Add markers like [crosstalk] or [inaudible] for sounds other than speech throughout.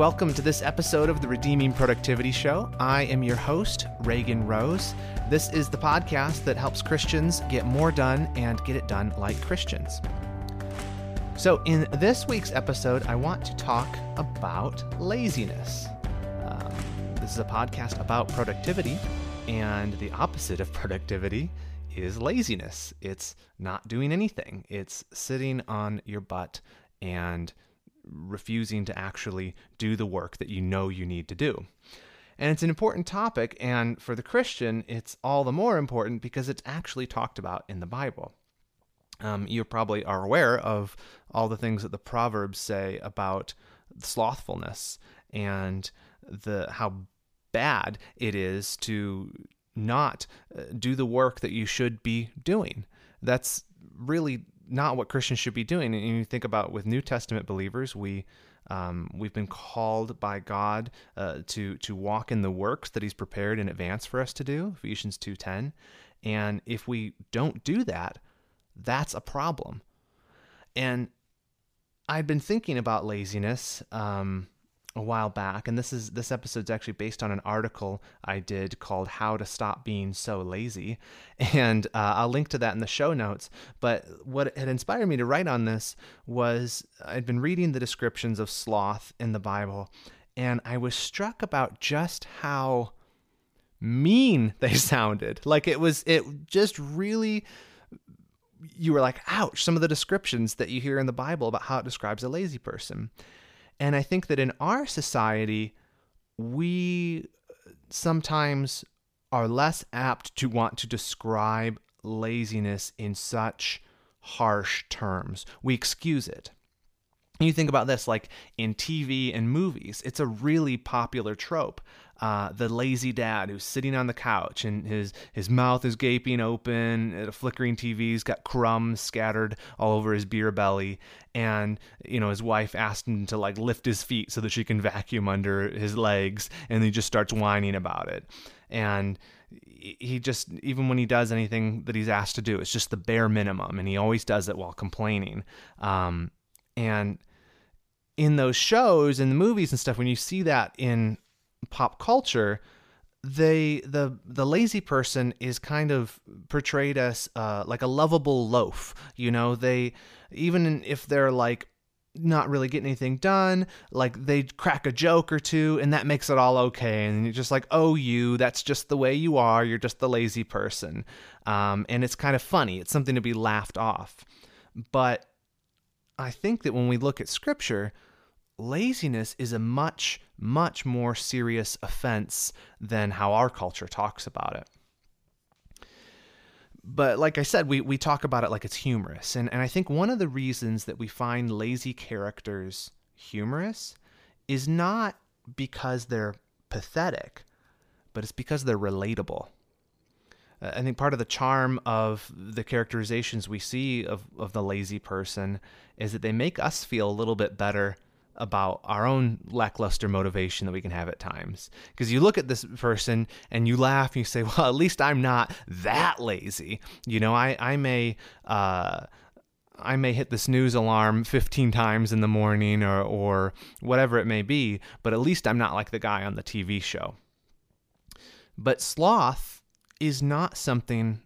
Welcome to this episode of the Redeeming Productivity Show. I am your host, Reagan Rose. This is the podcast that helps Christians get more done and get it done like Christians. So, in this week's episode, I want to talk about laziness. Um, this is a podcast about productivity, and the opposite of [laughs] productivity is laziness. It's not doing anything, it's sitting on your butt and refusing to actually do the work that you know you need to do. And it's an important topic, and for the Christian, it's all the more important because it's actually talked about in the Bible. Um, you probably are aware of all the things that the Proverbs say about slothfulness and the how bad it is to not uh, do the work that you should be doing. That's really not what Christians should be doing. And you think about with New Testament believers, we um, we've been called by God uh, to to walk in the works that He's prepared in advance for us to do, Ephesians two ten. And if we don't do that, that's a problem. And I've been thinking about laziness. Um, a while back, and this is this episode's actually based on an article I did called "How to Stop Being So Lazy," [laughs] and uh, I'll link to that in the show notes. But what had inspired me to write on this was I'd been reading the descriptions of sloth in the Bible, and I was struck about just how mean [laughs] they sounded. Like it was, it just really you were like, ouch, some of the descriptions that you hear in the Bible about how it describes a lazy person. And I think that in our society, we uh, sometimes are less apt to want to describe laziness in such harsh terms. We excuse it. You think about this like in TV and movies, it's a really popular trope uh, the lazy dad who's sitting on the couch and his his mouth is gaping open at a flickering TV. He's got crumbs scattered all over his beer belly, and you know his wife asked him to like lift his feet so that she can vacuum under his legs, and he just starts whining about it, and he just even when he does anything that he's asked to do it's just the bare minimum. And he always does it while complaining. Um, and in those shows and the movies and stuff when you see that in pop culture, they the the lazy person is kind of portrayed as uh, like a lovable loaf. You know, they even if they're like not really getting anything done, like they crack a joke or two, and that makes it all okay. And you're just like, oh, you, that's just the way you are. You're just the lazy person. Um, and it's kind of funny. It's something to be laughed off. But I think that when we look at scripture, laziness is a much, much more serious offense than how our culture talks about it. But like I said, we, we talk about it like it's humorous. And, and I think one of the reasons that we find lazy characters humorous is not because they're pathetic, but it's because they're relatable. Uh, I think part of the charm of the characterizations we see of, of the lazy person is that they make us feel a little bit better about our own lackluster motivation that we can have at times. Because you look at this person and you laugh and you say, [laughs] well, at least I'm not that lazy. You know, I, I may. Uh, I may hit the snooze alarm 15 times in the morning or, or whatever it may be, but at least I'm not like the guy on the TV show. But sloth is not something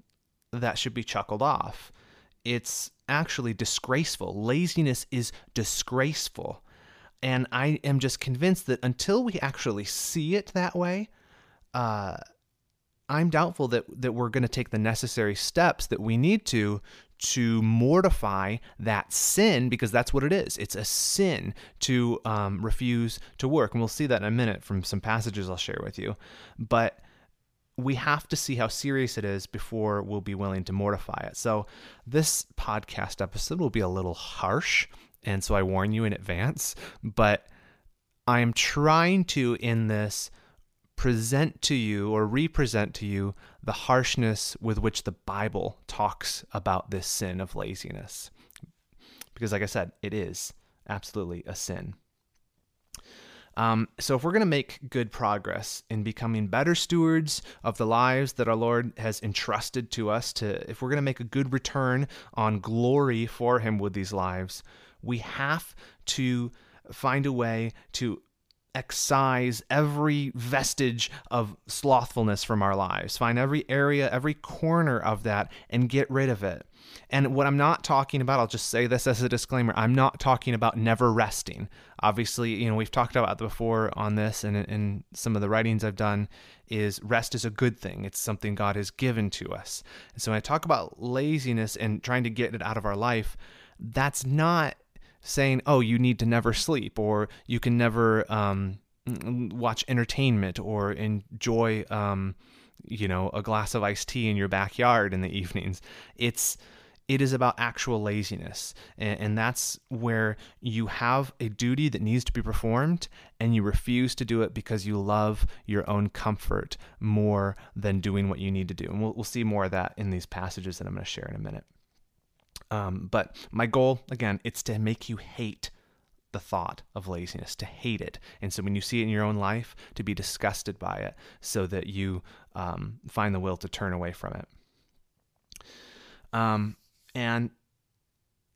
that should be chuckled off. It's actually disgraceful. Laziness is disgraceful. And I am just convinced that until we actually see it that way, uh, I'm doubtful that, that we're going to take the necessary steps that we need to to mortify that sin because that's what it is. It's a sin to um, refuse to work. And we'll see that in a minute from some passages I'll share with you. But we have to see how serious it is before we'll be willing to mortify it. So, this podcast episode will be a little harsh and so I warn you in advance. But I am trying to, in this, present to you or represent to you the harshness with which the Bible talks about this sin of laziness. Because, like I said, it is absolutely a sin. Um, so, if we're going to make good progress in becoming better stewards of the lives that our Lord has entrusted to us, to if we're going to make a good return on glory for Him with these lives, we have to find a way to excise every vestige of slothfulness from our lives, find every area, every corner of that, and get rid of it. And what I'm not talking about, I'll just say this as a disclaimer I'm not talking about never resting. Obviously, you know, we've talked about before on this and in some of the writings I've done is rest is a good thing. It's something God has given to us. And so when I talk about laziness and trying to get it out of our life, that's not saying, oh, you need to never sleep or you can never um, watch entertainment or enjoy, um, you know, a glass of iced tea in your backyard in the evenings. It's it is about actual laziness. And, and, that's where you have a duty that needs to be performed and you refuse to do it because you love your own comfort more than doing what you need to do. And we'll, we'll see more of that in these passages that I'm going to share in a minute. Um, but my goal, again, it's to make you hate the thought of laziness, to hate it. And so when you see it in your own life, to be disgusted by it so that you um, find the will to turn away from it. Um, and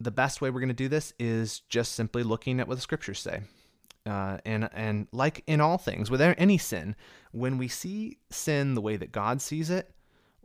the best way we're going to do this is just simply looking at what the scriptures say. Uh, and and like in all things, with any sin, when we see sin the way that God sees it,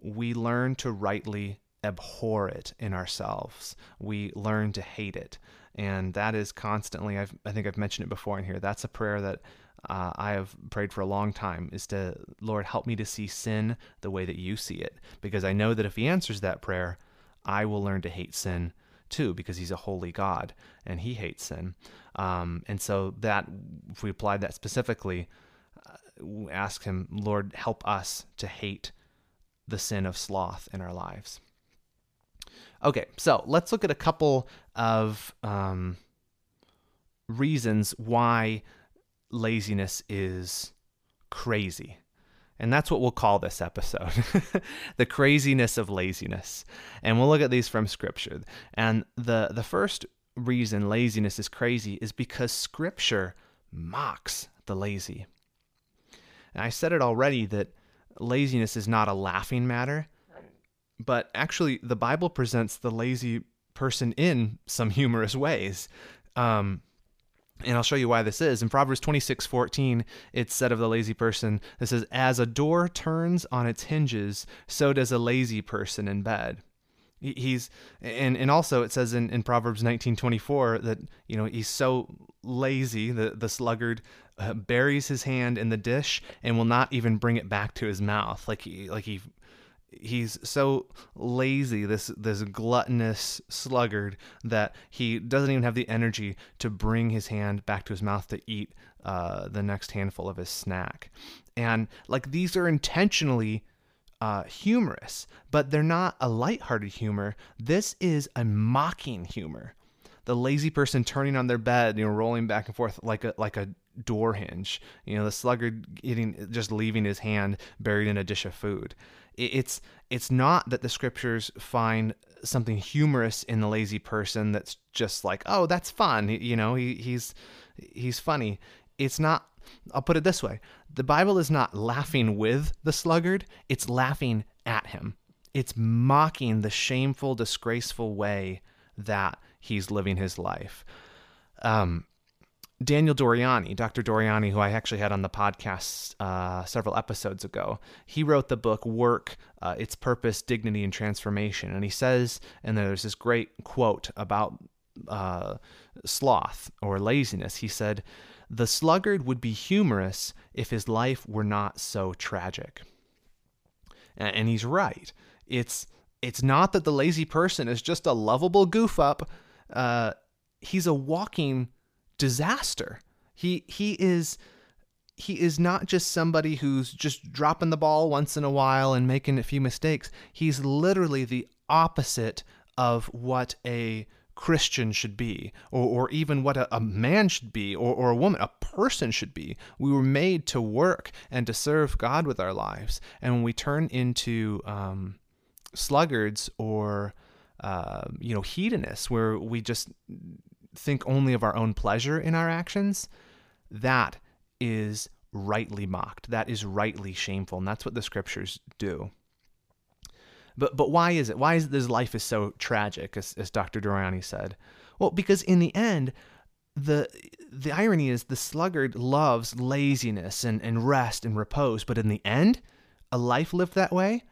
we learn to rightly abhor it in ourselves. We learn to hate it, and that is constantly. I've, I think I've mentioned it before in here. That's a prayer that uh, I have prayed for a long time. Is to Lord help me to see sin the way that You see it, because I know that if He answers that prayer, I will learn to hate sin too, because He's a holy God and He hates sin. Um, and so that, if we apply that specifically, uh, ask Him, Lord, help us to hate the sin of sloth in our lives. Okay, so let's look at a couple of um, reasons why laziness is crazy. And that's what we'll call this episode [laughs] the craziness of laziness. And we'll look at these from Scripture. And the, the first reason laziness is crazy is because Scripture mocks the lazy. And I said it already that laziness is not a laughing matter, but actually, the Bible presents the lazy person in some humorous ways. Um, and I'll show you why this is. In Proverbs 26 14, it's said of the lazy person, it says, As a door turns on its hinges, so does a lazy person in bed. He's and and also it says in, in Proverbs 19:24 that you know he's so lazy the the sluggard uh, buries his hand in the dish and will not even bring it back to his mouth like he like he he's so lazy this this gluttonous sluggard that he doesn't even have the energy to bring his hand back to his mouth to eat uh, the next handful of his snack. And like these are intentionally uh, humorous but they're not a lighthearted humor. This is a mocking humor. The lazy person turning on their bed you know rolling back and forth like a like a door hinge you know the sluggard eating just leaving his hand buried in a dish of food it's it's not that the scriptures find something humorous in the lazy person that's just like oh that's fun you know he, he's he's funny. It's not i'll put it this way the bible is not laughing with the sluggard it's laughing at him. It's mocking the shameful disgraceful way that he's living his life. Um, Daniel Doriani, Dr. Doriani, who I actually had on the podcast uh, several episodes ago, he wrote the book Work, uh, Its Purpose, Dignity, and Transformation. And he says, and there's this great quote about uh, sloth or laziness. He said, The sluggard would be humorous if his life were not so tragic. And, and he's right. It's, it's not that the lazy person is just a lovable goof up, uh, he's a walking disaster. He he is he is not just somebody who's just dropping the ball once in a while and making a few mistakes. He's literally the opposite of what a Christian should be, or, or even what a, a man should be, or, or a woman, a person should be. We were made to work and to serve God with our lives. And when we turn into um, sluggards or uh, you know hedonists, where we just think only of our own pleasure in our actions, that is rightly mocked. That is rightly shameful. And that's what the scriptures do. But, but why is it? Why is it this life is so tragic, as, as Dr. Doriani said? Well, because in the end, the the irony is the sluggard loves laziness and, and rest and repose, but in the end, a life lived that way,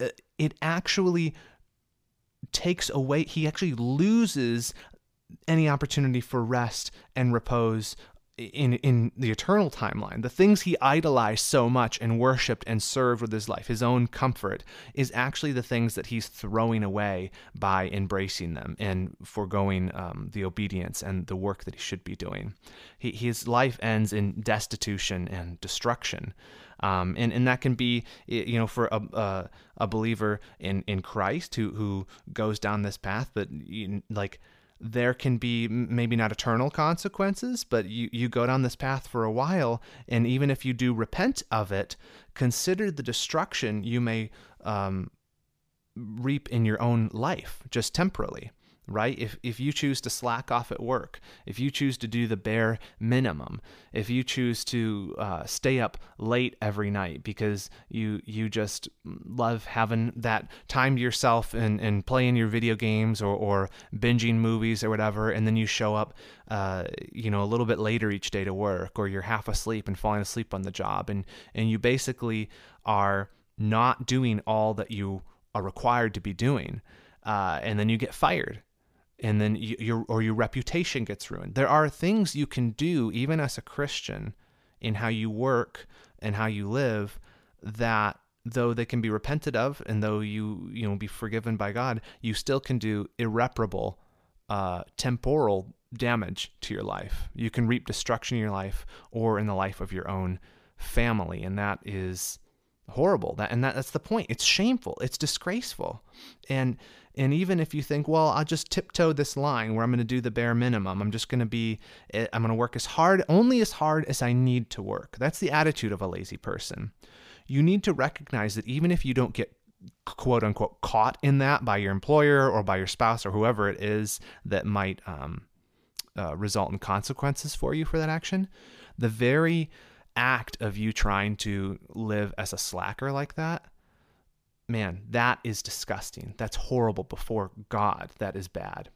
uh, it actually takes away, he actually loses any opportunity for rest and repose in in the eternal timeline, the things he idolized so much and worshipped and served with his life, his own comfort, is actually the things that he's throwing away by embracing them and foregoing um, the obedience and the work that he should be doing. He, his life ends in destitution and destruction. Um, and, and that can be, you know, for a, a, a believer in, in Christ who, who goes down this path, but like, there can be maybe not eternal consequences, but you, you go down this path for a while, and even if you do repent of it, consider the destruction you may um, reap in your own life, just temporarily right? If, if you choose to slack off at work, if you choose to do the bare minimum, if you choose to uh, stay up late every night because you you just love having that time to yourself and, and playing your video games or, or binging movies or whatever, and then you show up, uh, you know, a little bit later each day to work, or you're half asleep and falling asleep on the job, and and you basically are not doing all that you are required to be doing. Uh, and then you get fired and then you, your or your reputation gets ruined. There are things you can do even as a Christian in how you work and how you live that though they can be repented of and though you you know be forgiven by God, you still can do irreparable uh, temporal damage to your life. You can reap destruction in your life or in the life of your own family, and that is horrible. That and that, that's the point. It's shameful. It's disgraceful, and and even if you think, well, I'll just tiptoe this line where I'm going to do the bare minimum, I'm just going to be, eh, I'm going to work as hard, only as hard as I need to work. That's the attitude of a lazy person. You need to recognize that even if you don't get quote unquote caught in that by your employer or by your spouse or whoever it is that might um, uh, result in consequences for you for that action, the very act of you trying to live as a slacker like that man, that is disgusting. That's horrible before God. That is bad.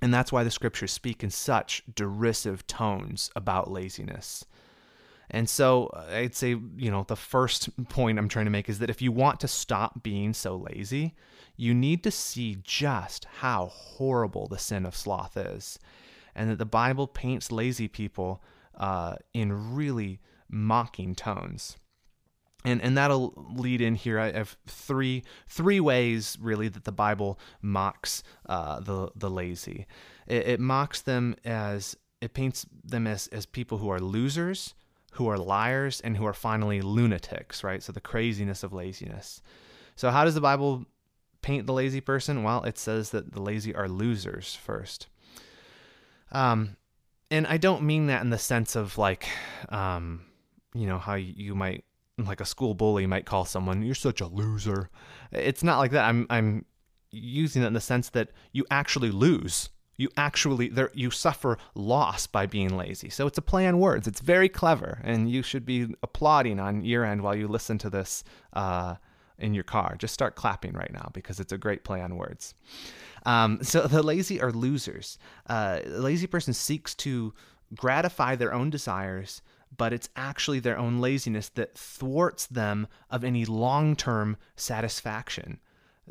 And that's why the scriptures speak in such derisive tones about laziness. And so uh, I'd say, you know, the first point I'm trying to make is that if you want to stop being so lazy, you need to see just how horrible the sin of sloth is. And that the Bible paints lazy people uh, in really mocking tones and and that'll lead in here. I have three three ways really that the Bible mocks uh, the the lazy. It, it, mocks them as it paints them as as people who are losers, who are liars, and who are finally lunatics. Right. So the craziness of laziness. So how does the Bible paint the lazy person? Well, it says that the lazy are losers first. Um, and I don't mean that in the sense of like, um, you know, how you might like a school bully might call someone, "You're such a loser." It's not like that. I'm I'm using it in the sense that you actually lose. You actually there you suffer loss by being lazy. So it's a play on words. It's very clever, and you should be applauding on your end while you listen to this uh, in your car. Just start clapping right now because it's a great play on words. Um, [laughs] so the lazy are losers. Uh, the lazy person seeks to gratify their own desires but it's actually their own laziness that thwarts them of any long term satisfaction.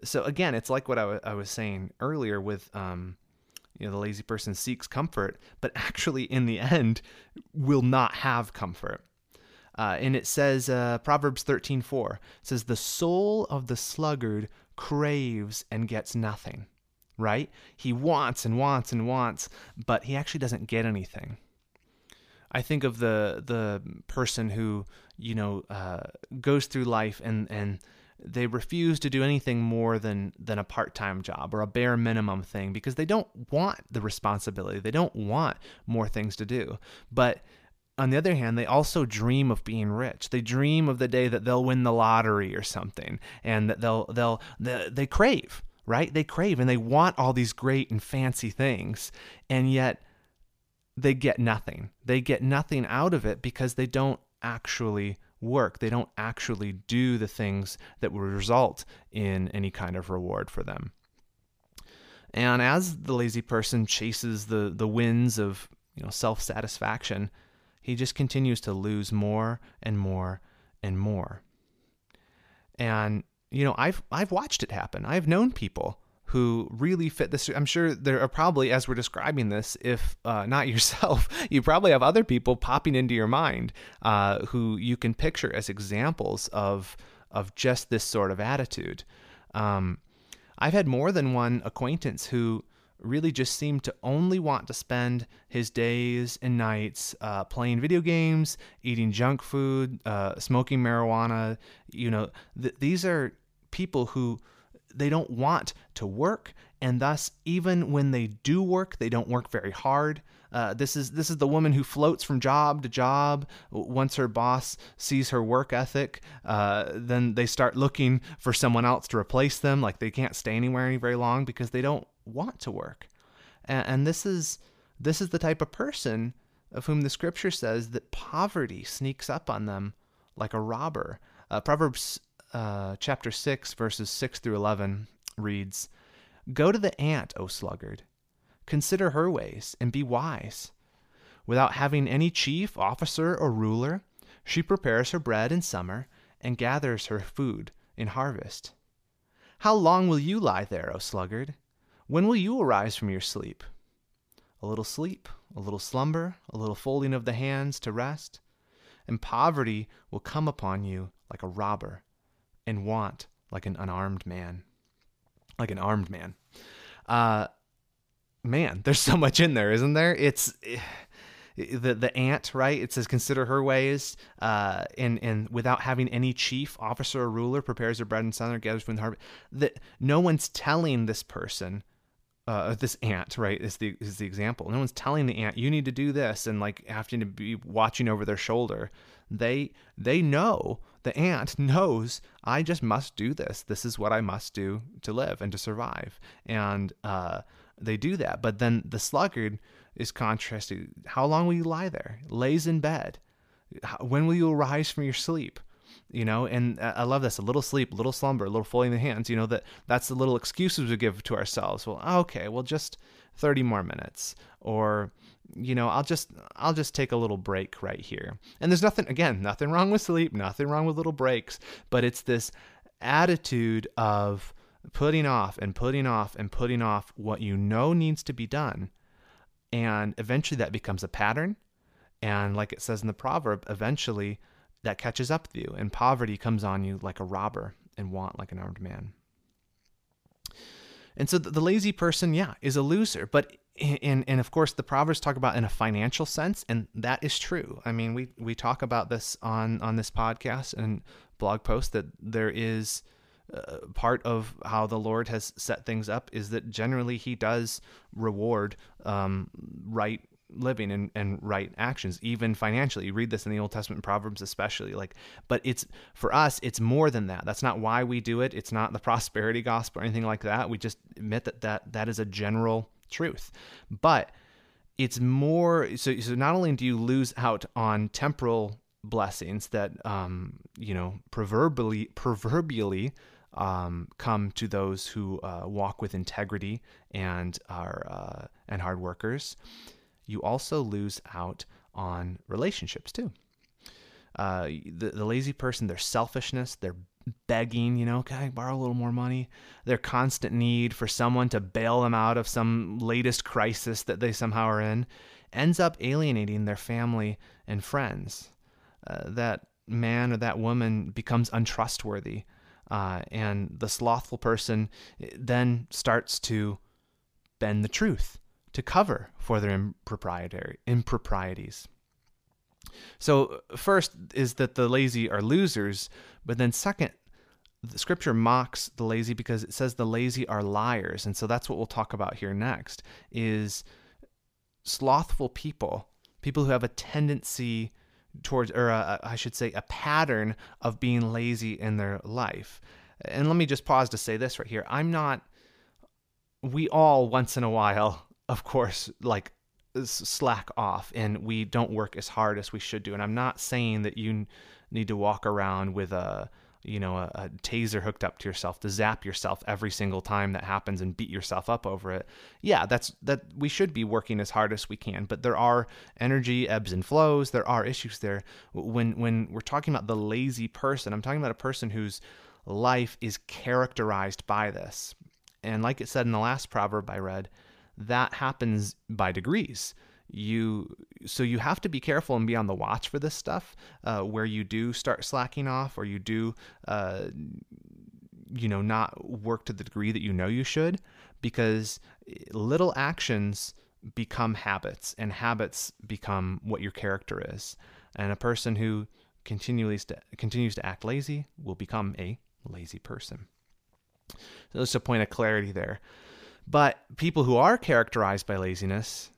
So again, it's like what I, w- I was saying earlier with, um, you know, the lazy person seeks comfort, but [laughs] actually in the end will not have comfort. Uh, and it says, uh, Proverbs 13 4 says, The soul of the sluggard craves and gets nothing, right? He wants and wants and wants, but he actually doesn't get anything. I think of the the person who you know uh, goes through life and and they refuse to do anything more than than a part-time job or a bare minimum thing because they don't want the responsibility. They don't want more things to do. But on the other hand, they also dream of being rich. They dream of the day that they'll win the lottery or something, and that they'll they'll they, they crave, right? They crave and they want all these great and fancy things, and yet they get nothing. They get nothing out of it because they don't actually work. They don't actually do the things that will result in any kind of reward for them. And as the lazy person chases the, the winds of you know self satisfaction, he just continues to lose more and more and more. And you know, I've I've watched it happen. I've known people who really fit this. I'm sure there are probably, as we're describing this, if uh, not [laughs] yourself, you probably have other people popping into your mind uh, who you can picture as examples of of just this sort of attitude. Um, I've had more than one acquaintance who really just seemed to only want to spend his days and nights uh, playing video games, eating junk food, uh, smoking marijuana. You know, th- these are people who they don't want to work, and thus, even when they do work, they don't work very hard. Uh, this is this is the woman who floats from job to job. Once her boss sees her work ethic, uh, then they start looking for someone else to replace them. Like they can't stay anywhere any very long because they don't want to work. And, and this is this is the type of person of whom the scripture says that poverty sneaks up on them like a robber. Uh, Proverbs uh, chapter 6, verses 6 through 11 reads Go to the ant, O sluggard. Consider her ways and be wise. Without having any chief, officer, or ruler, she prepares her bread in summer and gathers her food in harvest. How long will you lie there, O sluggard? When will you arise from your sleep? A little sleep, a little slumber, a little folding of the hands to rest, and poverty will come upon you like a robber and want like an unarmed man. Like an armed man. Uh, man, there's so much in there, isn't there? It's eh, the the ant, right? It says, "Consider her ways," uh, and and without having any chief, officer, or ruler, prepares her bread and summer, gathers from the harvest. That no one's telling this person, uh, this ant, right? Is the is the example. No one's telling the ant, "You need to do this," and like having to be watching over their shoulder. They they know the ant knows I just must do this. This is what I must do to live and to survive. And uh, they do that. But then the sluggard is contrasted. How long will you lie there? Lays in bed. When will you arise from your sleep? You know, and I love this. A little sleep, a little slumber, a little folding the hands. You know that that's the little excuses we give to ourselves. Well, okay, well just thirty more minutes, or you know i'll just i'll just take a little break right here. And there's nothing again nothing wrong with sleep nothing wrong with little breaks but it's this attitude of putting off and putting off and putting off what you know needs to be done. And eventually that becomes a pattern. And like it says in the proverb eventually that catches up with you and poverty comes on you like a robber and want like an armed man. And so the lazy person yeah is a loser but and and of course the proverbs talk about in a financial sense and that is true. I mean we we talk about this on on this podcast and blog post that there is uh, part of how the lord has set things up is that generally he does reward um, right living and, and right actions even financially. You read this in the old testament proverbs especially like but it's for us it's more than that. That's not why we do it. It's not the prosperity gospel or anything like that. We just admit that that, that is a general truth. But it's more so, so not only do you lose out on temporal blessings that um, you know proverbially proverbially um, come to those who uh, walk with integrity and are uh, and hard workers, you also lose out on relationships too. Uh, the, the lazy person, their selfishness, their begging, you know, can I borrow a little more money? Their constant need for someone to bail them out of some latest crisis that they somehow are in ends up alienating their family and friends. Uh, that man or that woman becomes untrustworthy. Uh, and the slothful person eh, then starts to bend the truth to cover for their improprietary improprieties. So, first is that the lazy are losers, but then second, the scripture mocks the lazy because it says the lazy are liars. And so that's what we'll talk about here next is slothful people, people who have a tendency towards or a, I should say a pattern of being lazy in their life. And let me just pause to say this right here. I'm not we all once in a while, [laughs] of course, like slack off and we don't work as hard as we should do. And I'm not saying that you need to walk around with a you know, a, a, taser hooked up to yourself to zap yourself every single time that happens and beat yourself up over it. Yeah, that's that we should be working as hard as we can, but there are energy ebbs and flows. There are issues there. When when we're talking about the lazy person, I'm talking about a person whose life is characterized by this. And like it said in the last proverb I read, that happens by degrees. You so you have to be careful and be on the watch for this stuff uh, where you do start slacking off or you do uh, you know not work to the degree that you know you should because little actions become habits and habits become what your character is. And a person who continually st- continues to act lazy will become a lazy person. So there's a point of clarity there but people who are characterized by laziness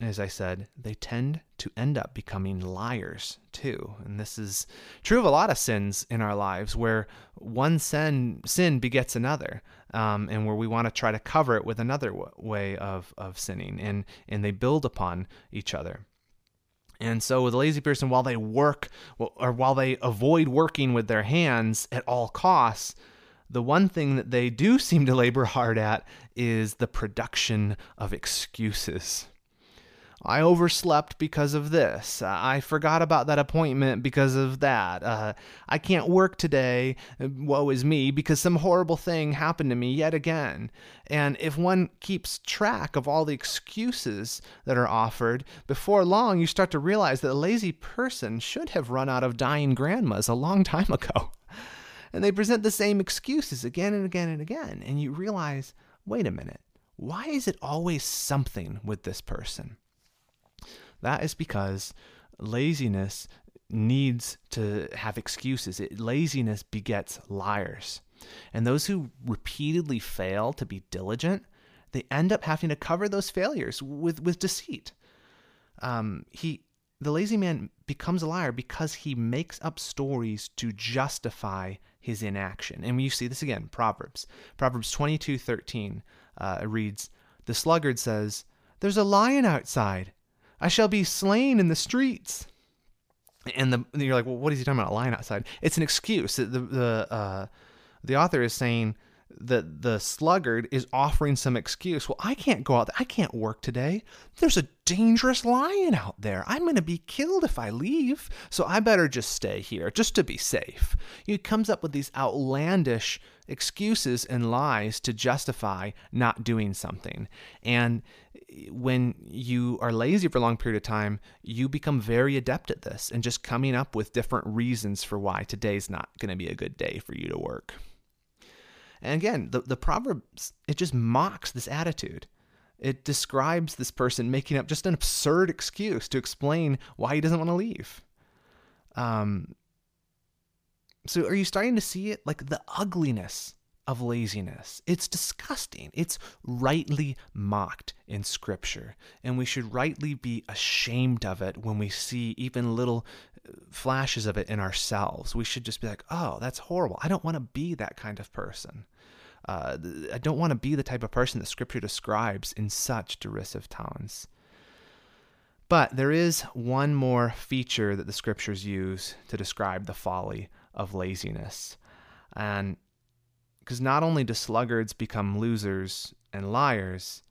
as I said, they tend to end up becoming liars too. And this is true of a lot of sins in our lives where one sin, sin begets another, um, and where we want to try to cover it with another w- way of, of sinning, and, and they build upon each other. And so, with a lazy person, while they work or while they avoid working with their hands at all costs, the one thing that they do [laughs] seem to labor hard at is the production of excuses. I overslept because of this. I forgot about that appointment because of that. Uh, I can't work today. Woe is me because some horrible thing happened to me yet again. And if one keeps track of all the excuses that are offered, before long you start to realize that a lazy person should have run out of dying grandmas a long time ago. [laughs] And they present the same excuses again and again and again. And you realize wait a minute, why is it always something with this person? That is because laziness needs to have excuses. It, laziness begets liars. And those who repeatedly fail to be diligent, they end up having to cover those failures with, with deceit. Um, he, the lazy man becomes a liar because he makes up stories to justify his inaction. And you see this again, Proverbs. Proverbs 22 13 uh, reads, The sluggard says, There's a lion outside. I shall be slain in the streets. And the you're like, well, what is he talking about? A lion outside? It's an excuse. The the uh, the author is saying that the sluggard is offering some excuse. Well, I can't go out there. I can't work today. There's a dangerous lion out there. I'm going to be killed if I leave. So I better just stay here just to be safe. He comes up with these outlandish excuses and lies to justify not doing something. And eh, when you are lazy for a long period of time, you become very adept at this and just coming up with different reasons for why today's not going to be a good day for you to work. And again, the, the Proverbs, it just mocks this attitude. It describes this person making up just an absurd excuse to explain why he doesn't want to leave. Um, so are you starting to see it? Like the ugliness of laziness. It's disgusting. It's rightly mocked in Scripture, and we should rightly be ashamed of it when we see even little uh, flashes of it in ourselves. We should just be like, oh, that's horrible. I don't want to be that kind of person. Uh, I don't want to be the type of person that Scripture describes in such derisive tones. But there is one more feature that the Scriptures use to describe the folly of laziness. And because not only do sluggards become losers and liars,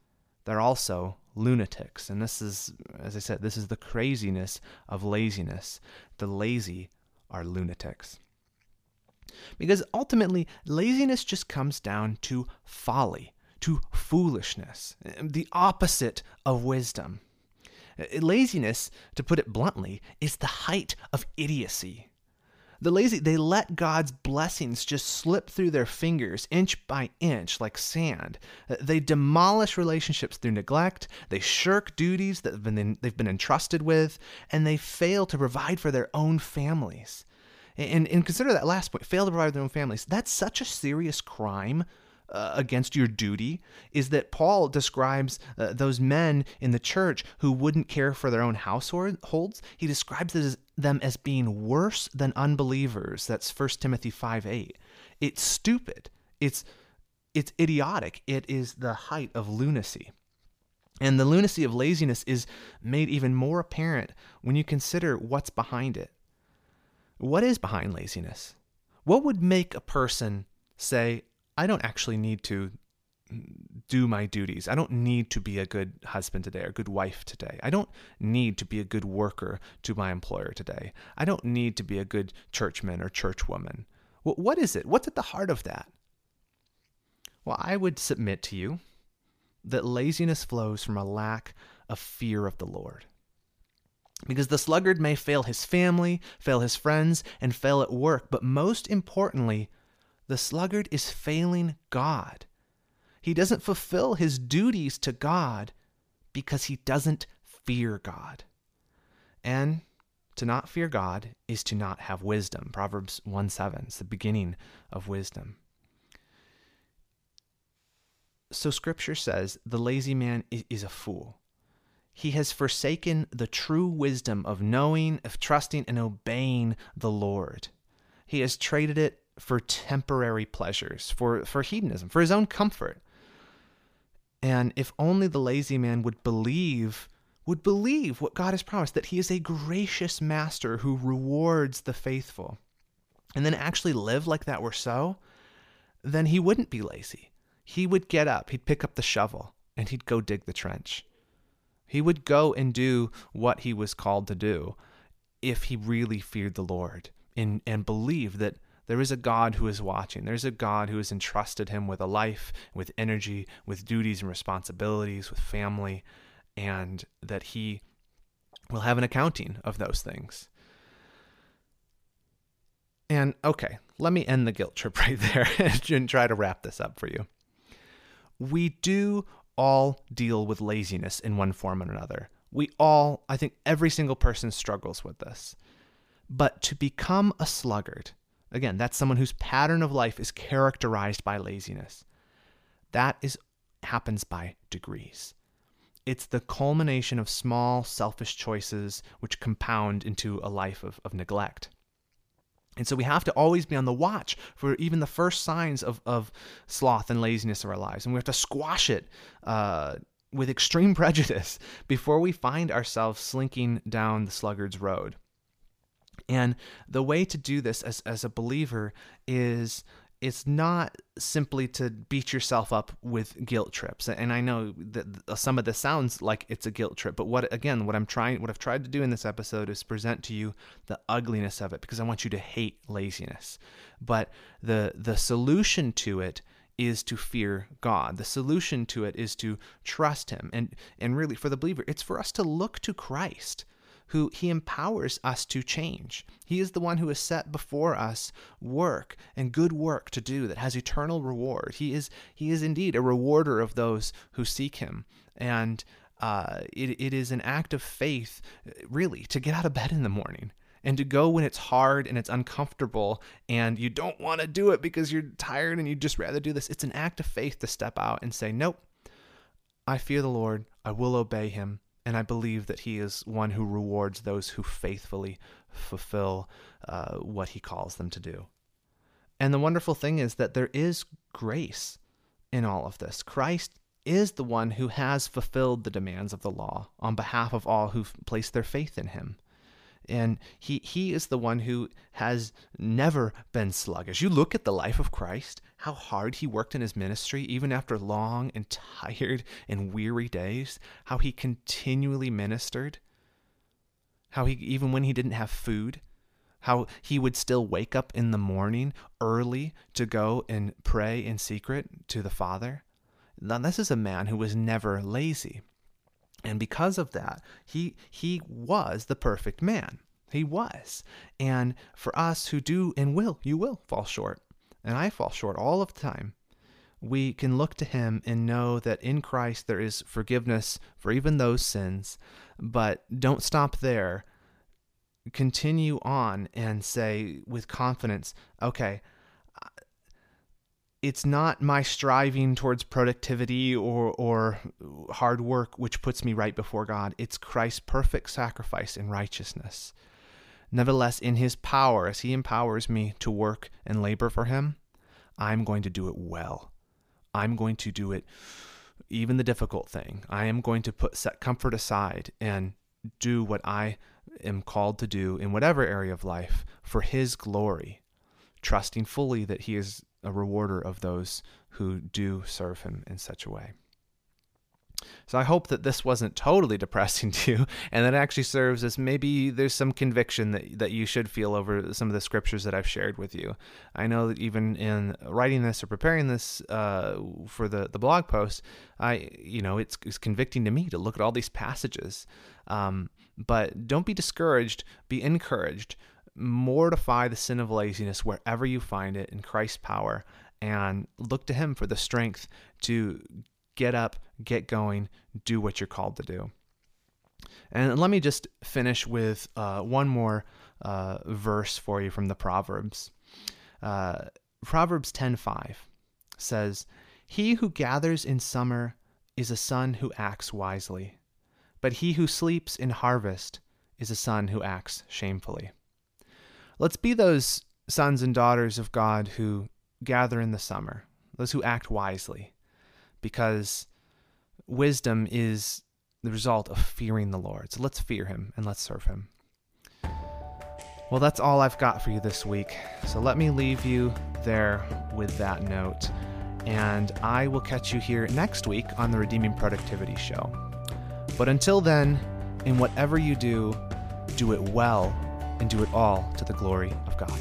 they're also lunatics. And this is, as I said, this is the craziness of laziness. The lazy are lunatics. Because ultimately, laziness just comes down to folly, to foolishness, the opposite of wisdom. Laziness, to put it bluntly, is the height of idiocy. The lazy, they let God's blessings just slip through their fingers inch by inch like sand. Uh, they demolish relationships through neglect, they shirk duties that they've been entrusted with, and they fail to provide for their own families. And, and consider that last point fail to provide for their own families. That's such a serious crime uh, against your duty is that Paul describes uh, those men in the church who wouldn't care for their own households. He describes as, them as being worse than unbelievers. That's 1 Timothy 5 8. It's stupid. It's it's idiotic. It is the height of lunacy. And the lunacy of laziness is made even more apparent when you consider what's behind it. What is behind laziness? What would make a person say, I don't actually need to do my duties. I don't need to be a good husband today or a good wife today. I don't need to be a good worker to my employer today. I don't need to be a good churchman or churchwoman. Well, what is it? What's at the heart of that? Well, I would submit to you that laziness flows from a lack of fear of the Lord. Because the sluggard may fail his family, fail his friends, and fail at work, but most importantly, the sluggard is failing God. He doesn't fulfill his duties to God because he doesn't fear God. And to not fear God is to not have wisdom. Proverbs 1 7 is the beginning of wisdom. So scripture says the lazy man is a fool. He has forsaken the true wisdom of knowing, of trusting, and obeying the Lord. He has traded it for temporary pleasures, for, for hedonism, for his own comfort. And if only the lazy man would believe, would believe what God has promised, that he is a gracious master who rewards the faithful, and then actually live like that were so, then he wouldn't be lazy. He would get up, he'd pick up the shovel, and he'd go dig the trench. He would go and do what he was called to do if he really feared the Lord and, and believed that there is a God who is watching. There's a God who has entrusted him with a life, with energy, with duties and responsibilities, with family, and that he will have an accounting of those things. And okay, let me end the guilt trip [laughs] right there and try to wrap this up for you. We do all deal with laziness in one form or another. We all, I think every single person struggles with this. But to become a sluggard, again, that's someone whose pattern of life is characterized by laziness. That is happens by degrees. It's the culmination of small, selfish choices which compound into a life of, of neglect. And so we have to always be on the watch for even the first signs of, of sloth and laziness in our lives. And we have to squash it uh, with extreme [laughs] prejudice before we find ourselves slinking down the sluggard's road. And the way to do this as, as a believer is it's not simply to beat yourself up with guilt trips and i know that uh, some of this sounds like it's a guilt trip but what again what i'm trying what i've tried to do in this episode is present to you the ugliness of it because i want you to hate laziness but the the solution to it is to fear God. The solution to it is to trust him. And and really for the believer, it's for us to look to Christ who he empowers us to change. He is the one who has set before us work and good work to do that has eternal reward. He is he is indeed a rewarder of those who seek him. And uh, it, it is an act of faith, really, to get out of bed in the morning and to go when it's hard and it's uncomfortable and you don't want to do it because you're tired and you'd just rather do this. It's an act of faith to step out and say, Nope, I fear the Lord, I will obey him, and I believe that he is one who rewards those who faithfully fulfill uh, what he calls them to do. And the wonderful thing is that there is grace in all of this. Christ is the one who has fulfilled the demands of the law on behalf of all who've placed their faith in him and he he is the one who has never been sluggish. You look at the life of Christ, how hard he worked in his ministry even after long and tired and weary days, how he continually ministered, how he even when he didn't have food, how he would still wake up in the morning early to go and pray in secret to the Father. Now this is a man who was never lazy. And because of that, he he was the perfect man. He was. And for us who do and will, you will fall short. And I fall short all of the time. We can look to him and know that in Christ there is forgiveness for even those sins. But don't stop there. Continue on and say with confidence, okay, it's not my striving towards productivity or, or hard work which puts me right before God. It's Christ's perfect sacrifice in righteousness. Nevertheless, in his power, as he empowers me to work and labor for him, I'm going to do it well. I'm going to do it, even the difficult thing. I am going to put set comfort aside and do what I am called to do in whatever area of life for his glory trusting fully that He is a rewarder of those who do serve Him in such a way. So I hope that this wasn't totally depressing [laughs] to you and that actually serves as maybe there's some conviction that, that you should feel over some of the scriptures that I've shared with you. I know that even in writing this or preparing this uh, for the, the blog post, I you know it's, it's convicting to me to look at all these passages. Um, but don't be discouraged, be encouraged. Mortify the sin of laziness wherever you find it in Christ's power and look to Him for the strength to get up, get going, do what you're called to do. And let me just finish with uh, one more uh, verse for you from the Proverbs. Uh, Proverbs 10:5 says, "He who gathers in summer is a son who acts wisely, but he who sleeps in harvest is a son who acts shamefully." Let's be those sons and daughters of God who gather in the summer, those who act wisely, because wisdom is the result of fearing the Lord. So let's fear him and let's serve him. Well, that's all I've got for you this week. So let me leave you there with that note. And I will catch you here next week on the Redeeming Productivity Show. But until then, in whatever you do, do it well and do it all to the glory of God.